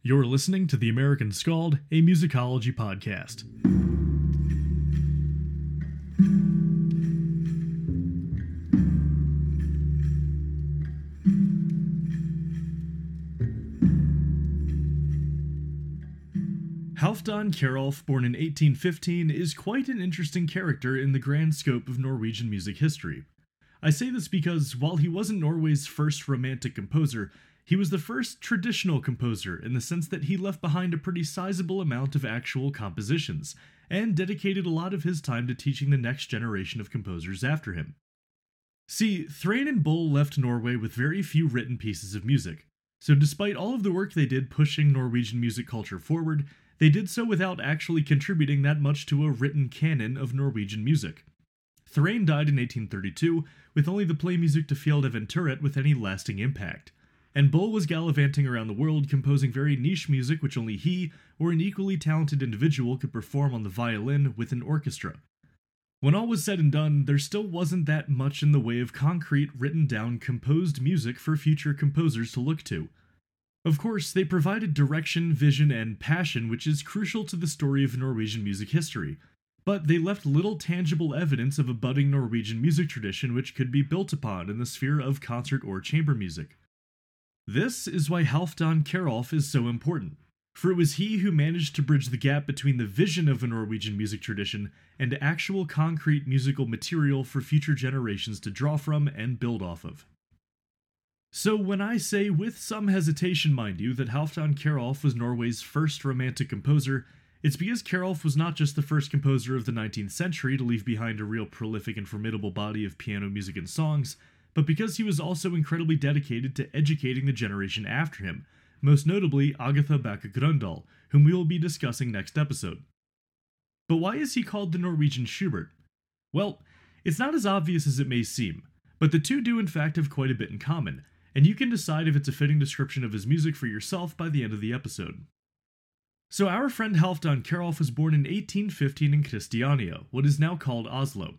You're listening to The American Scald, a musicology podcast. Halfdan Kjerulf, born in 1815, is quite an interesting character in the grand scope of Norwegian music history. I say this because while he wasn't Norway's first romantic composer, he was the first traditional composer in the sense that he left behind a pretty sizable amount of actual compositions, and dedicated a lot of his time to teaching the next generation of composers after him. See, Thrane and Bull left Norway with very few written pieces of music, so despite all of the work they did pushing Norwegian music culture forward, they did so without actually contributing that much to a written canon of Norwegian music. Thrane died in 1832, with only the play music to Fjeldeventyret with any lasting impact. And Bull was gallivanting around the world composing very niche music which only he or an equally talented individual could perform on the violin with an orchestra. When all was said and done, there still wasn't that much in the way of concrete, written down, composed music for future composers to look to. Of course, they provided direction, vision, and passion, which is crucial to the story of Norwegian music history, but they left little tangible evidence of a budding Norwegian music tradition which could be built upon in the sphere of concert or chamber music. This is why Halfdan Kjerulf is so important, for it was he who managed to bridge the gap between the vision of a Norwegian music tradition and actual concrete musical material for future generations to draw from and build off of. So, when I say, with some hesitation, mind you, that Halfdan Kjerulf was Norway's first romantic composer, it's because Kjerulf was not just the first composer of the 19th century to leave behind a real prolific and formidable body of piano music and songs, but because he was also incredibly dedicated to educating the generation after him, most notably Agatha Grøndahl, whom we will be discussing next episode. But why is he called the Norwegian Schubert? Well, it's not as obvious as it may seem, but the two do in fact have quite a bit in common, and you can decide if it's a fitting description of his music for yourself by the end of the episode. So, our friend Halfdan Kjerulf was born in 1815 in Christiania, what is now called Oslo.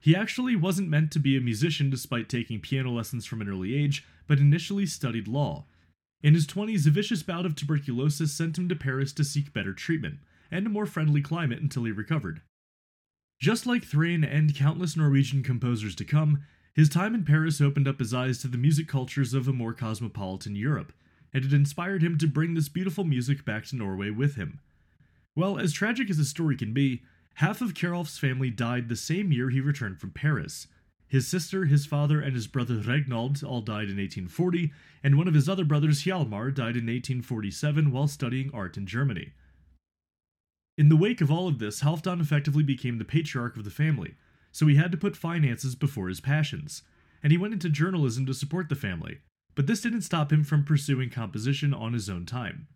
He actually wasn't meant to be a musician despite taking piano lessons from an early age, but initially studied law. In his 20s, a vicious bout of tuberculosis sent him to Paris to seek better treatment, and a more friendly climate until he recovered. Just like Thrane and countless Norwegian composers to come, his time in Paris opened up his eyes to the music cultures of a more cosmopolitan Europe, and it inspired him to bring this beautiful music back to Norway with him. Well, as tragic as the story can be, half of Kjerulf's family died the same year he returned from Paris. His sister, his father, and his brother Regnald all died in 1840, and one of his other brothers, Hjalmar, died in 1847 while studying art in Germany. In the wake of all of this, Halfdan effectively became the patriarch of the family, so he had to put finances before his passions, and he went into journalism to support the family, but this didn't stop him from pursuing composition on his own time.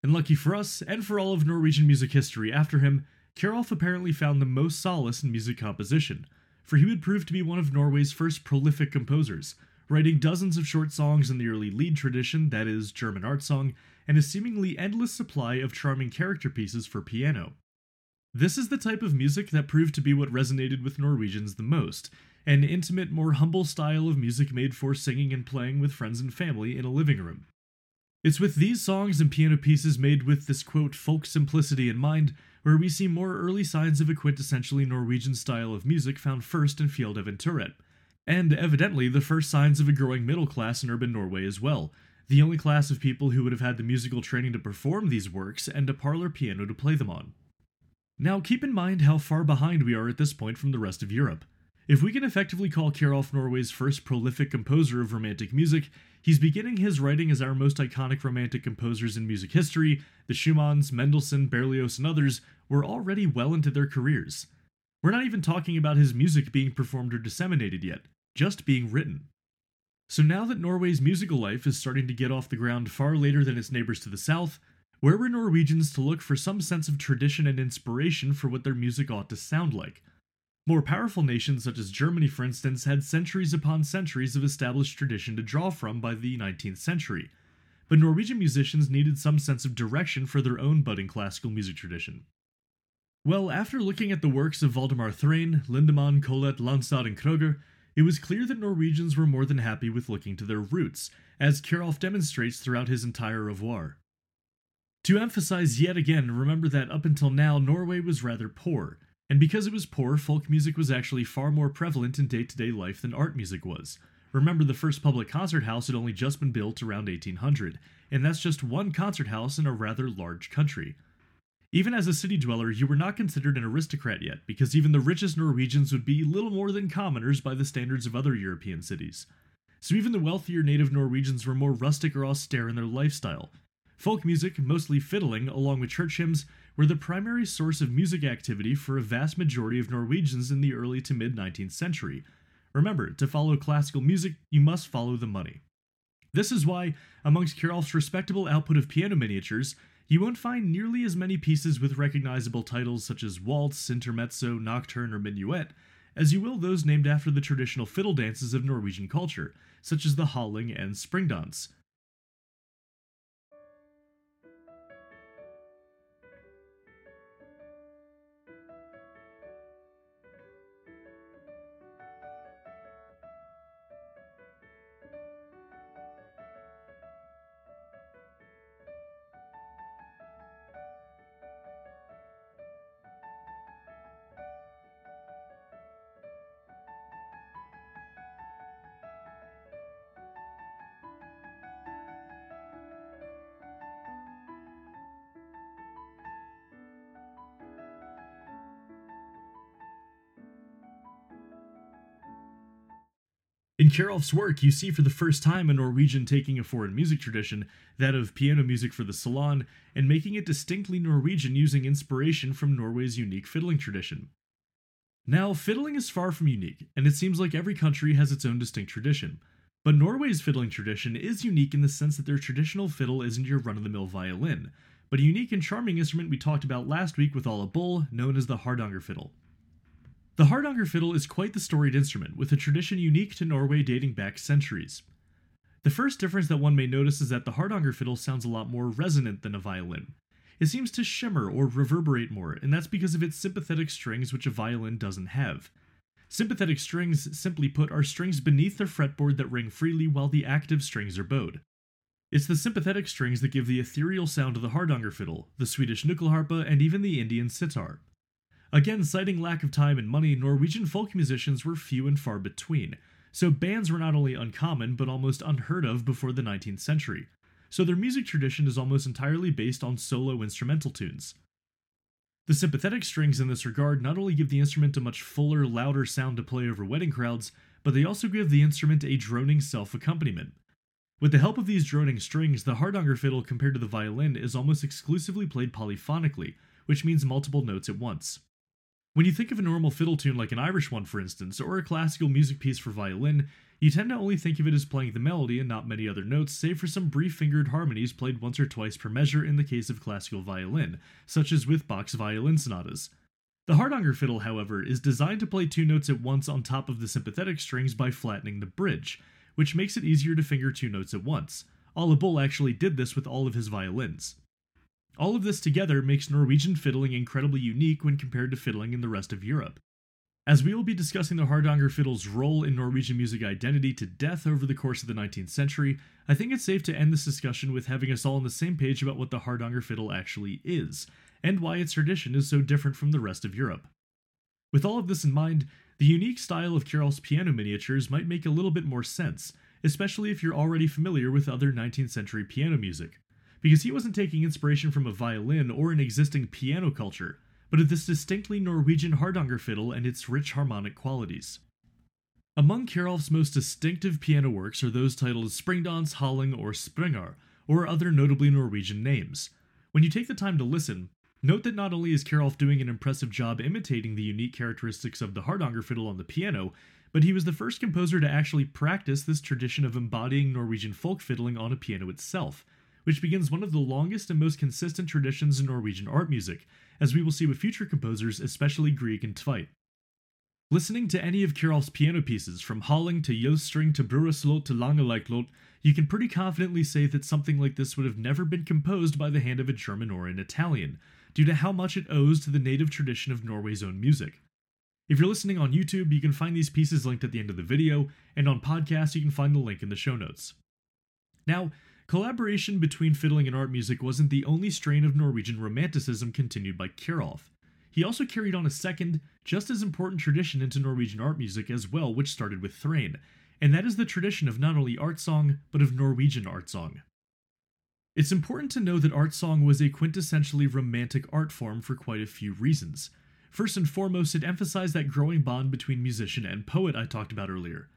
And lucky for us, and for all of Norwegian music history after him, Kjerulf apparently found the most solace in music composition, for he would prove to be one of Norway's first prolific composers, writing dozens of short songs in the early Lied tradition, that is, German art song, and a seemingly endless supply of charming character pieces for piano. This is the type of music that proved to be what resonated with Norwegians the most, an intimate, more humble style of music made for singing and playing with friends and family in a living room. It's with these songs and piano pieces made with this quote folk simplicity in mind where we see more early signs of a quintessentially Norwegian style of music found first in Fjeldeventyret, and evidently the first signs of a growing middle class in urban Norway as well, the only class of people who would have had the musical training to perform these works and a parlor piano to play them on. Now keep in mind how far behind we are at this point from the rest of Europe. If we can effectively call Kjerulf Norway's first prolific composer of romantic music, he's beginning his writing as our most iconic romantic composers in music history. The Schumanns, Mendelssohn, Berlioz, and others were already well into their careers. We're not even talking about his music being performed or disseminated yet, just being written. So now that Norway's musical life is starting to get off the ground far later than its neighbors to the south, where were Norwegians to look for some sense of tradition and inspiration for what their music ought to sound like? More powerful nations, such as Germany for instance, had centuries upon centuries of established tradition to draw from by the 19th century, but Norwegian musicians needed some sense of direction for their own budding classical music tradition. Well, after looking at the works of Valdemar Thrane, Lindeman, Collett, Landstad, and Krogher, it was clear that Norwegians were more than happy with looking to their roots, as Kjerulf demonstrates throughout his entire oeuvre. To emphasize yet again, remember that up until now, Norway was rather poor, and because it was poor, folk music was actually far more prevalent in day to day life than art music was. Remember, the first public concert house had only just been built around 1800, and that's just one concert house in a rather large country. Even as a city dweller, you were not considered an aristocrat yet, because even the richest Norwegians would be little more than commoners by the standards of other European cities. So even the wealthier native Norwegians were more rustic or austere in their lifestyle. Folk music, mostly fiddling, along with church hymns, were the primary source of music activity for a vast majority of Norwegians in the early to mid 19th century. Remember, to follow classical music, you must follow the money. This is why, amongst Kjerulf's respectable output of piano miniatures, you won't find nearly as many pieces with recognizable titles such as waltz, intermezzo, nocturne, or minuet, as you will those named after the traditional fiddle dances of Norwegian culture, such as the halling and springdans. In Kjerulf's work, you see for the first time a Norwegian taking a foreign music tradition, that of piano music for the salon, and making it distinctly Norwegian using inspiration from Norway's unique fiddling tradition. Now, fiddling is far from unique, and it seems like every country has its own distinct tradition. But Norway's fiddling tradition is unique in the sense that their traditional fiddle isn't your run of the mill violin, but a unique and charming instrument we talked about last week with Ole Bull, known as the Hardanger fiddle. The Hardanger fiddle is quite the storied instrument, with a tradition unique to Norway dating back centuries. The first difference that one may notice is that the Hardanger fiddle sounds a lot more resonant than a violin. It seems to shimmer or reverberate more, and that's because of its sympathetic strings, which a violin doesn't have. Sympathetic strings, simply put, are strings beneath the fretboard that ring freely while the active strings are bowed. It's the sympathetic strings that give the ethereal sound of the Hardanger fiddle, the Swedish nyckelharpa, and even the Indian sitar. Again, citing lack of time and money, Norwegian folk musicians were few and far between, so bands were not only uncommon but almost unheard of before the 19th century. So their music tradition is almost entirely based on solo instrumental tunes. The sympathetic strings in this regard not only give the instrument a much fuller, louder sound to play over wedding crowds, but they also give the instrument a droning self accompaniment. With the help of these droning strings, the Hardanger fiddle compared to the violin is almost exclusively played polyphonically, which means multiple notes at once. When you think of a normal fiddle tune like an Irish one, for instance, or a classical music piece for violin, you tend to only think of it as playing the melody and not many other notes, save for some brief fingered harmonies played once or twice per measure in the case of classical violin, such as with Bach's violin sonatas. The Hardanger fiddle, however, is designed to play two notes at once on top of the sympathetic strings by flattening the bridge, which makes it easier to finger two notes at once. Ole Bull actually did this with all of his violins. All of this together makes Norwegian fiddling incredibly unique when compared to fiddling in the rest of Europe. As we will be discussing the Hardanger fiddle's role in Norwegian music identity to death over the course of the 19th century, I think it's safe to end this discussion with having us all on the same page about what the Hardanger fiddle actually is, and why its tradition is so different from the rest of Europe. With all of this in mind, the unique style of Kjerulf's piano miniatures might make a little bit more sense, especially if you're already familiar with other 19th century piano music because he wasn't taking inspiration from a violin or an existing piano culture, but of this distinctly Norwegian Hardanger fiddle and its rich harmonic qualities. Among Kjerulf's most distinctive piano works are those titled Springdans, Halling, or Springar, or other notably Norwegian names. When you take the time to listen, note that not only is Kjerulf doing an impressive job imitating the unique characteristics of the Hardanger fiddle on the piano, but he was the first composer to actually practice this tradition of embodying Norwegian folk fiddling on a piano itself, which begins one of the longest and most consistent traditions in Norwegian art music, as we will see with future composers, especially Grieg and Tveitt. Listening to any of Kjerulf's piano pieces, from Halling to Jostring to Brureslot to Langeleiklot, you can pretty confidently say that something like this would have never been composed by the hand of a German or an Italian, due to how much it owes to the native tradition of Norway's own music. If you're listening on YouTube, you can find these pieces linked at the end of the video, and on podcasts, you can find the link in the show notes. Now, collaboration between fiddling and art music wasn't the only strain of Norwegian romanticism continued by Kjerulf. He also carried on a second, just as important tradition into Norwegian art music as well, which started with Thrane, and that is the tradition of not only art song, but of Norwegian art song. It's important to know that art song was a quintessentially romantic art form for quite a few reasons. First and foremost, it emphasized that growing bond between musician and poet I talked about earlier.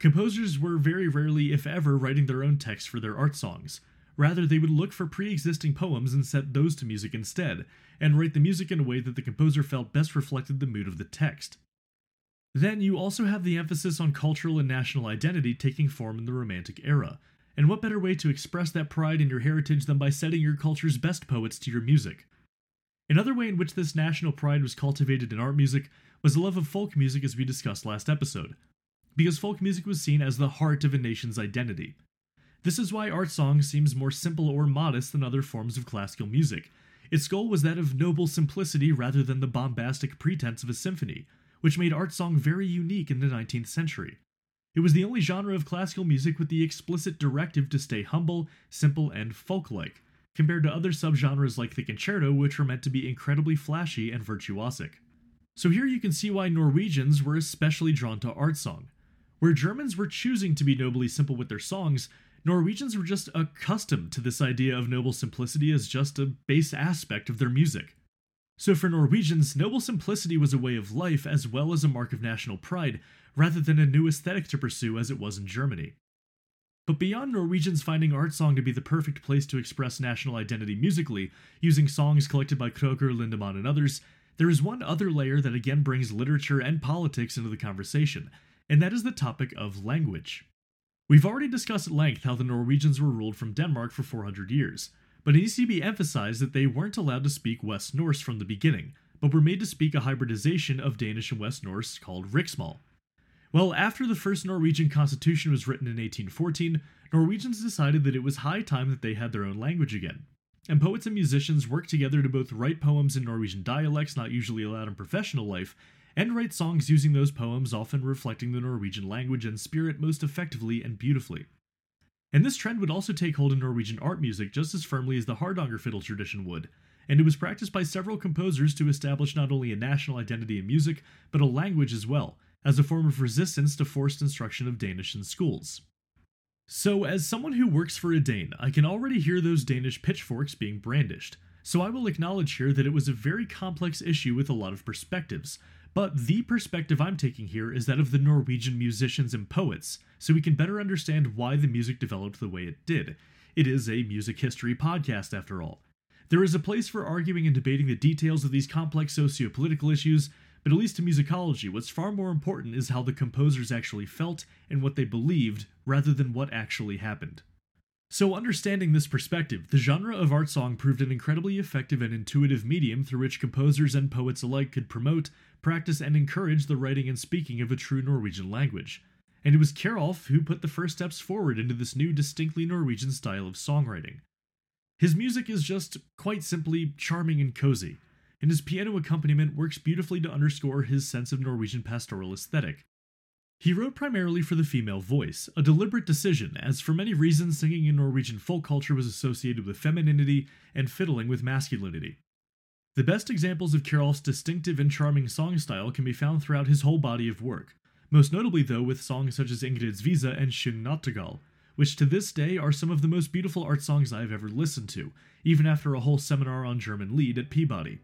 Composers were very rarely, if ever, writing their own text for their art songs. Rather, they would look for pre existing poems and set those to music instead, and write the music in a way that the composer felt best reflected the mood of the text. Then you also have the emphasis on cultural and national identity taking form in the Romantic era. And what better way to express that pride in your heritage than by setting your culture's best poets to your music? Another way in which this national pride was cultivated in art music was the love of folk music, as we discussed last episode, because folk music was seen as the heart of a nation's identity. This is why art song seems more simple or modest than other forms of classical music, its goal was that of noble simplicity rather than the bombastic pretense of a symphony, which made art song very unique in the 19th century. It was the only genre of classical music with the explicit directive to stay humble, simple, and folk like, compared to other subgenres like the concerto, which were meant to be incredibly flashy and virtuosic. So here you can see why Norwegians were especially drawn to art song. Where Germans were choosing to be nobly simple with their songs, Norwegians were just accustomed to this idea of noble simplicity as just a base aspect of their music. So for Norwegians, noble simplicity was a way of life as well as a mark of national pride, rather than a new aesthetic to pursue as it was in Germany. But beyond Norwegians finding art song to be the perfect place to express national identity musically, using songs collected by Kroger, Lindeman, and others, there is one other layer that again brings literature and politics into the conversation, and that is the topic of language. We've already discussed at length how the Norwegians were ruled from Denmark for 400 years, but it needs to be emphasized that they weren't allowed to speak West Norse from the beginning, but were made to speak a hybridization of Danish and West Norse called Riksmål. Well, after the first Norwegian constitution was written in 1814, Norwegians decided that it was high time that they had their own language again. And poets and musicians worked together to both write poems in Norwegian dialects not usually allowed in professional life, and write songs using those poems, often reflecting the Norwegian language and spirit most effectively and beautifully. And this trend would also take hold in Norwegian art music just as firmly as the Hardanger fiddle tradition would, and it was practiced by several composers to establish not only a national identity in music, but a language as well, as a form of resistance to forced instruction of Danish in schools. So, as someone who works for a Dane, I can already hear those Danish pitchforks being brandished, so I will acknowledge here that it was a very complex issue with a lot of perspectives, but the perspective I'm taking here is that of the Norwegian musicians and poets, so we can better understand why the music developed the way it did. It is a music history podcast, after all. There is a place for arguing and debating the details of these complex socio political issues, but at least to musicology, what's far more important is how the composers actually felt and what they believed, rather than what actually happened. So, understanding this perspective, the genre of art song proved an incredibly effective and intuitive medium through which composers and poets alike could promote, practice, and encourage the writing and speaking of a true Norwegian language. And it was Kjerulf who put the first steps forward into this new, distinctly Norwegian style of songwriting. His music is just, quite simply, charming and cozy, and his piano accompaniment works beautifully to underscore his sense of Norwegian pastoral aesthetic. He wrote primarily for the female voice, a deliberate decision, as for many reasons singing in Norwegian folk culture was associated with femininity and fiddling with masculinity. The best examples of Kjerulf's distinctive and charming song style can be found throughout his whole body of work, most notably though with songs such as Ingrid's Visa and Syng Nattergal, which to this day are some of the most beautiful art songs I have ever listened to, even after a whole seminar on German lied at Peabody.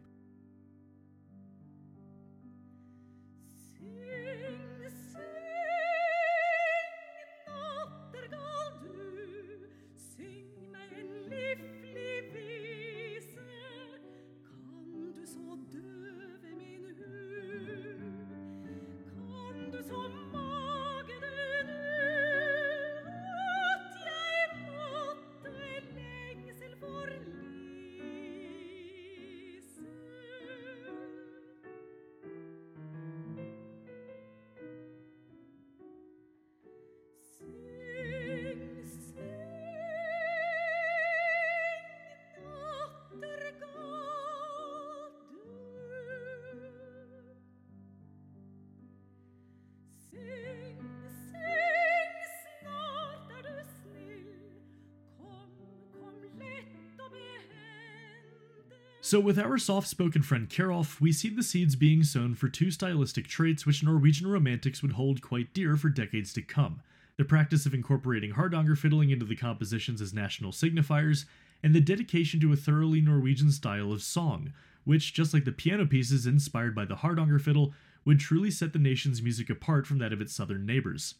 So, with our soft spoken friend Kjerulf, we see the seeds being sown for two stylistic traits which Norwegian romantics would hold quite dear for decades to come the practice of incorporating Hardanger fiddling into the compositions as national signifiers, and the dedication to a thoroughly Norwegian style of song, which, just like the piano pieces inspired by the Hardanger fiddle, would truly set the nation's music apart from that of its southern neighbors.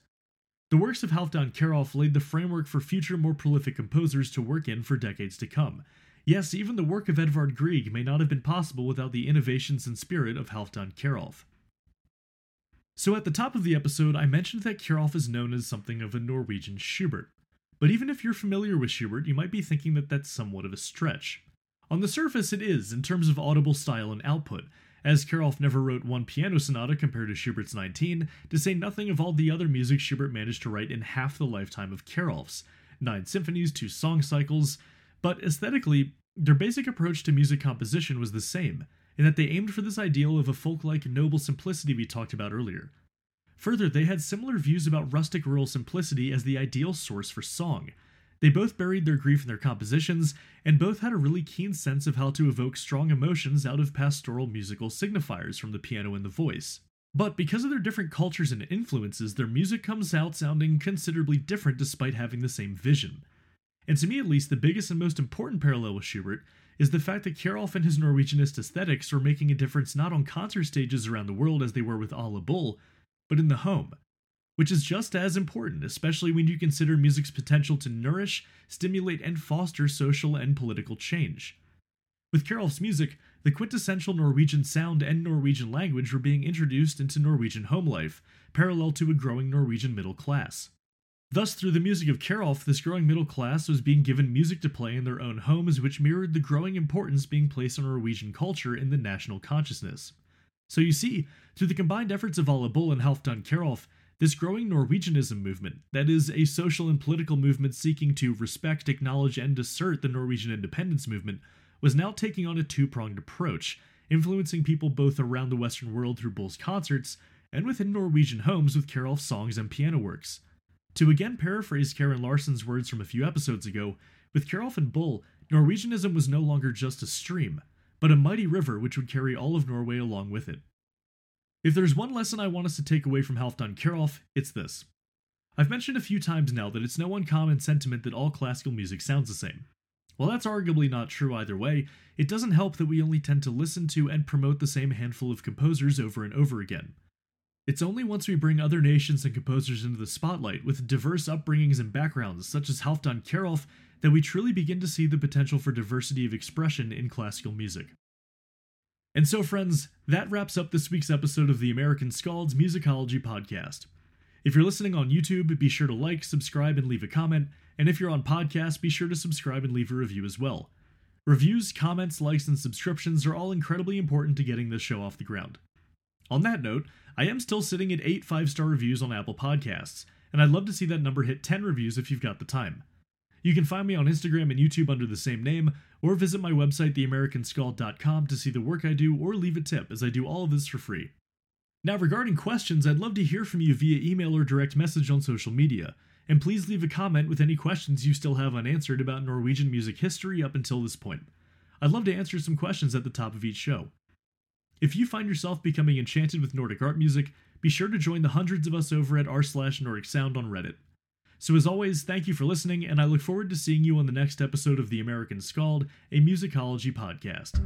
The works of Halfdan Kjerulf laid the framework for future more prolific composers to work in for decades to come. Yes, even the work of Edvard Grieg may not have been possible without the innovations and spirit of Halfdan Kjerulf. So at the top of the episode, I mentioned that Kjerulf is known as something of a Norwegian Schubert. But even if you're familiar with Schubert, you might be thinking that that's somewhat of a stretch. On the surface, it is, in terms of audible style and output, as Kjerulf never wrote one piano sonata compared to Schubert's 19, to say nothing of all the other music Schubert managed to write in half the lifetime of Kjerulf's nine symphonies, two song cycles. But aesthetically, their basic approach to music composition was the same, in that they aimed for this ideal of a folk like noble simplicity we talked about earlier. Further, they had similar views about rustic rural simplicity as the ideal source for song, they both buried their grief in their compositions, and both had a really keen sense of how to evoke strong emotions out of pastoral musical signifiers from the piano and the voice. But because of their different cultures and influences, their music comes out sounding considerably different despite having the same vision. And to me, at least, the biggest and most important parallel with Schubert is the fact that Kjerulf and his Norwegianist aesthetics were making a difference not on concert stages around the world as they were with Ole Bull, but in the home which is just as important, especially when you consider music's potential to nourish, stimulate, and foster social and political change. With Kjerulf's music, the quintessential Norwegian sound and Norwegian language were being introduced into Norwegian home life, parallel to a growing Norwegian middle class. Thus, through the music of Kjerulf, this growing middle class was being given music to play in their own homes, which mirrored the growing importance being placed on Norwegian culture in the national consciousness. So you see, through the combined efforts of Ole Bull and Halfdan Kjerulf, this growing Norwegianism movement, that is, a social and political movement seeking to respect, acknowledge, and assert the Norwegian independence movement, was now taking on a two pronged approach, influencing people both around the Western world through Bull's concerts and within Norwegian homes with Kjerulf's songs and piano works. To again paraphrase Karen Larson's words from a few episodes ago, with Kjerulf and Bull, Norwegianism was no longer just a stream, but a mighty river which would carry all of Norway along with it. If there's one lesson I want us to take away from Halfdan Kjerulf, it's this. I've mentioned a few times now that it's no uncommon sentiment that all classical music sounds the same. While that's arguably not true either way, it doesn't help that we only tend to listen to and promote the same handful of composers over and over again. It's only once we bring other nations and composers into the spotlight with diverse upbringings and backgrounds, such as Halfdan Kjerulf, that we truly begin to see the potential for diversity of expression in classical music. And so, friends, that wraps up this week's episode of the American Scalds Musicology Podcast. If you're listening on YouTube, be sure to like, subscribe, and leave a comment. And if you're on podcast, be sure to subscribe and leave a review as well. Reviews, comments, likes, and subscriptions are all incredibly important to getting this show off the ground. On that note, I am still sitting at 8 5 star reviews on Apple Podcasts, and I'd love to see that number hit 10 reviews if you've got the time. You can find me on Instagram and YouTube under the same name, or visit my website, theamericanscald.com, to see the work I do or leave a tip, as I do all of this for free. Now, regarding questions, I'd love to hear from you via email or direct message on social media, and please leave a comment with any questions you still have unanswered about Norwegian music history up until this point. I'd love to answer some questions at the top of each show. If you find yourself becoming enchanted with Nordic art music, be sure to join the hundreds of us over at r slash Nordic Sound on Reddit. So, as always, thank you for listening, and I look forward to seeing you on the next episode of The American Scald, a musicology podcast.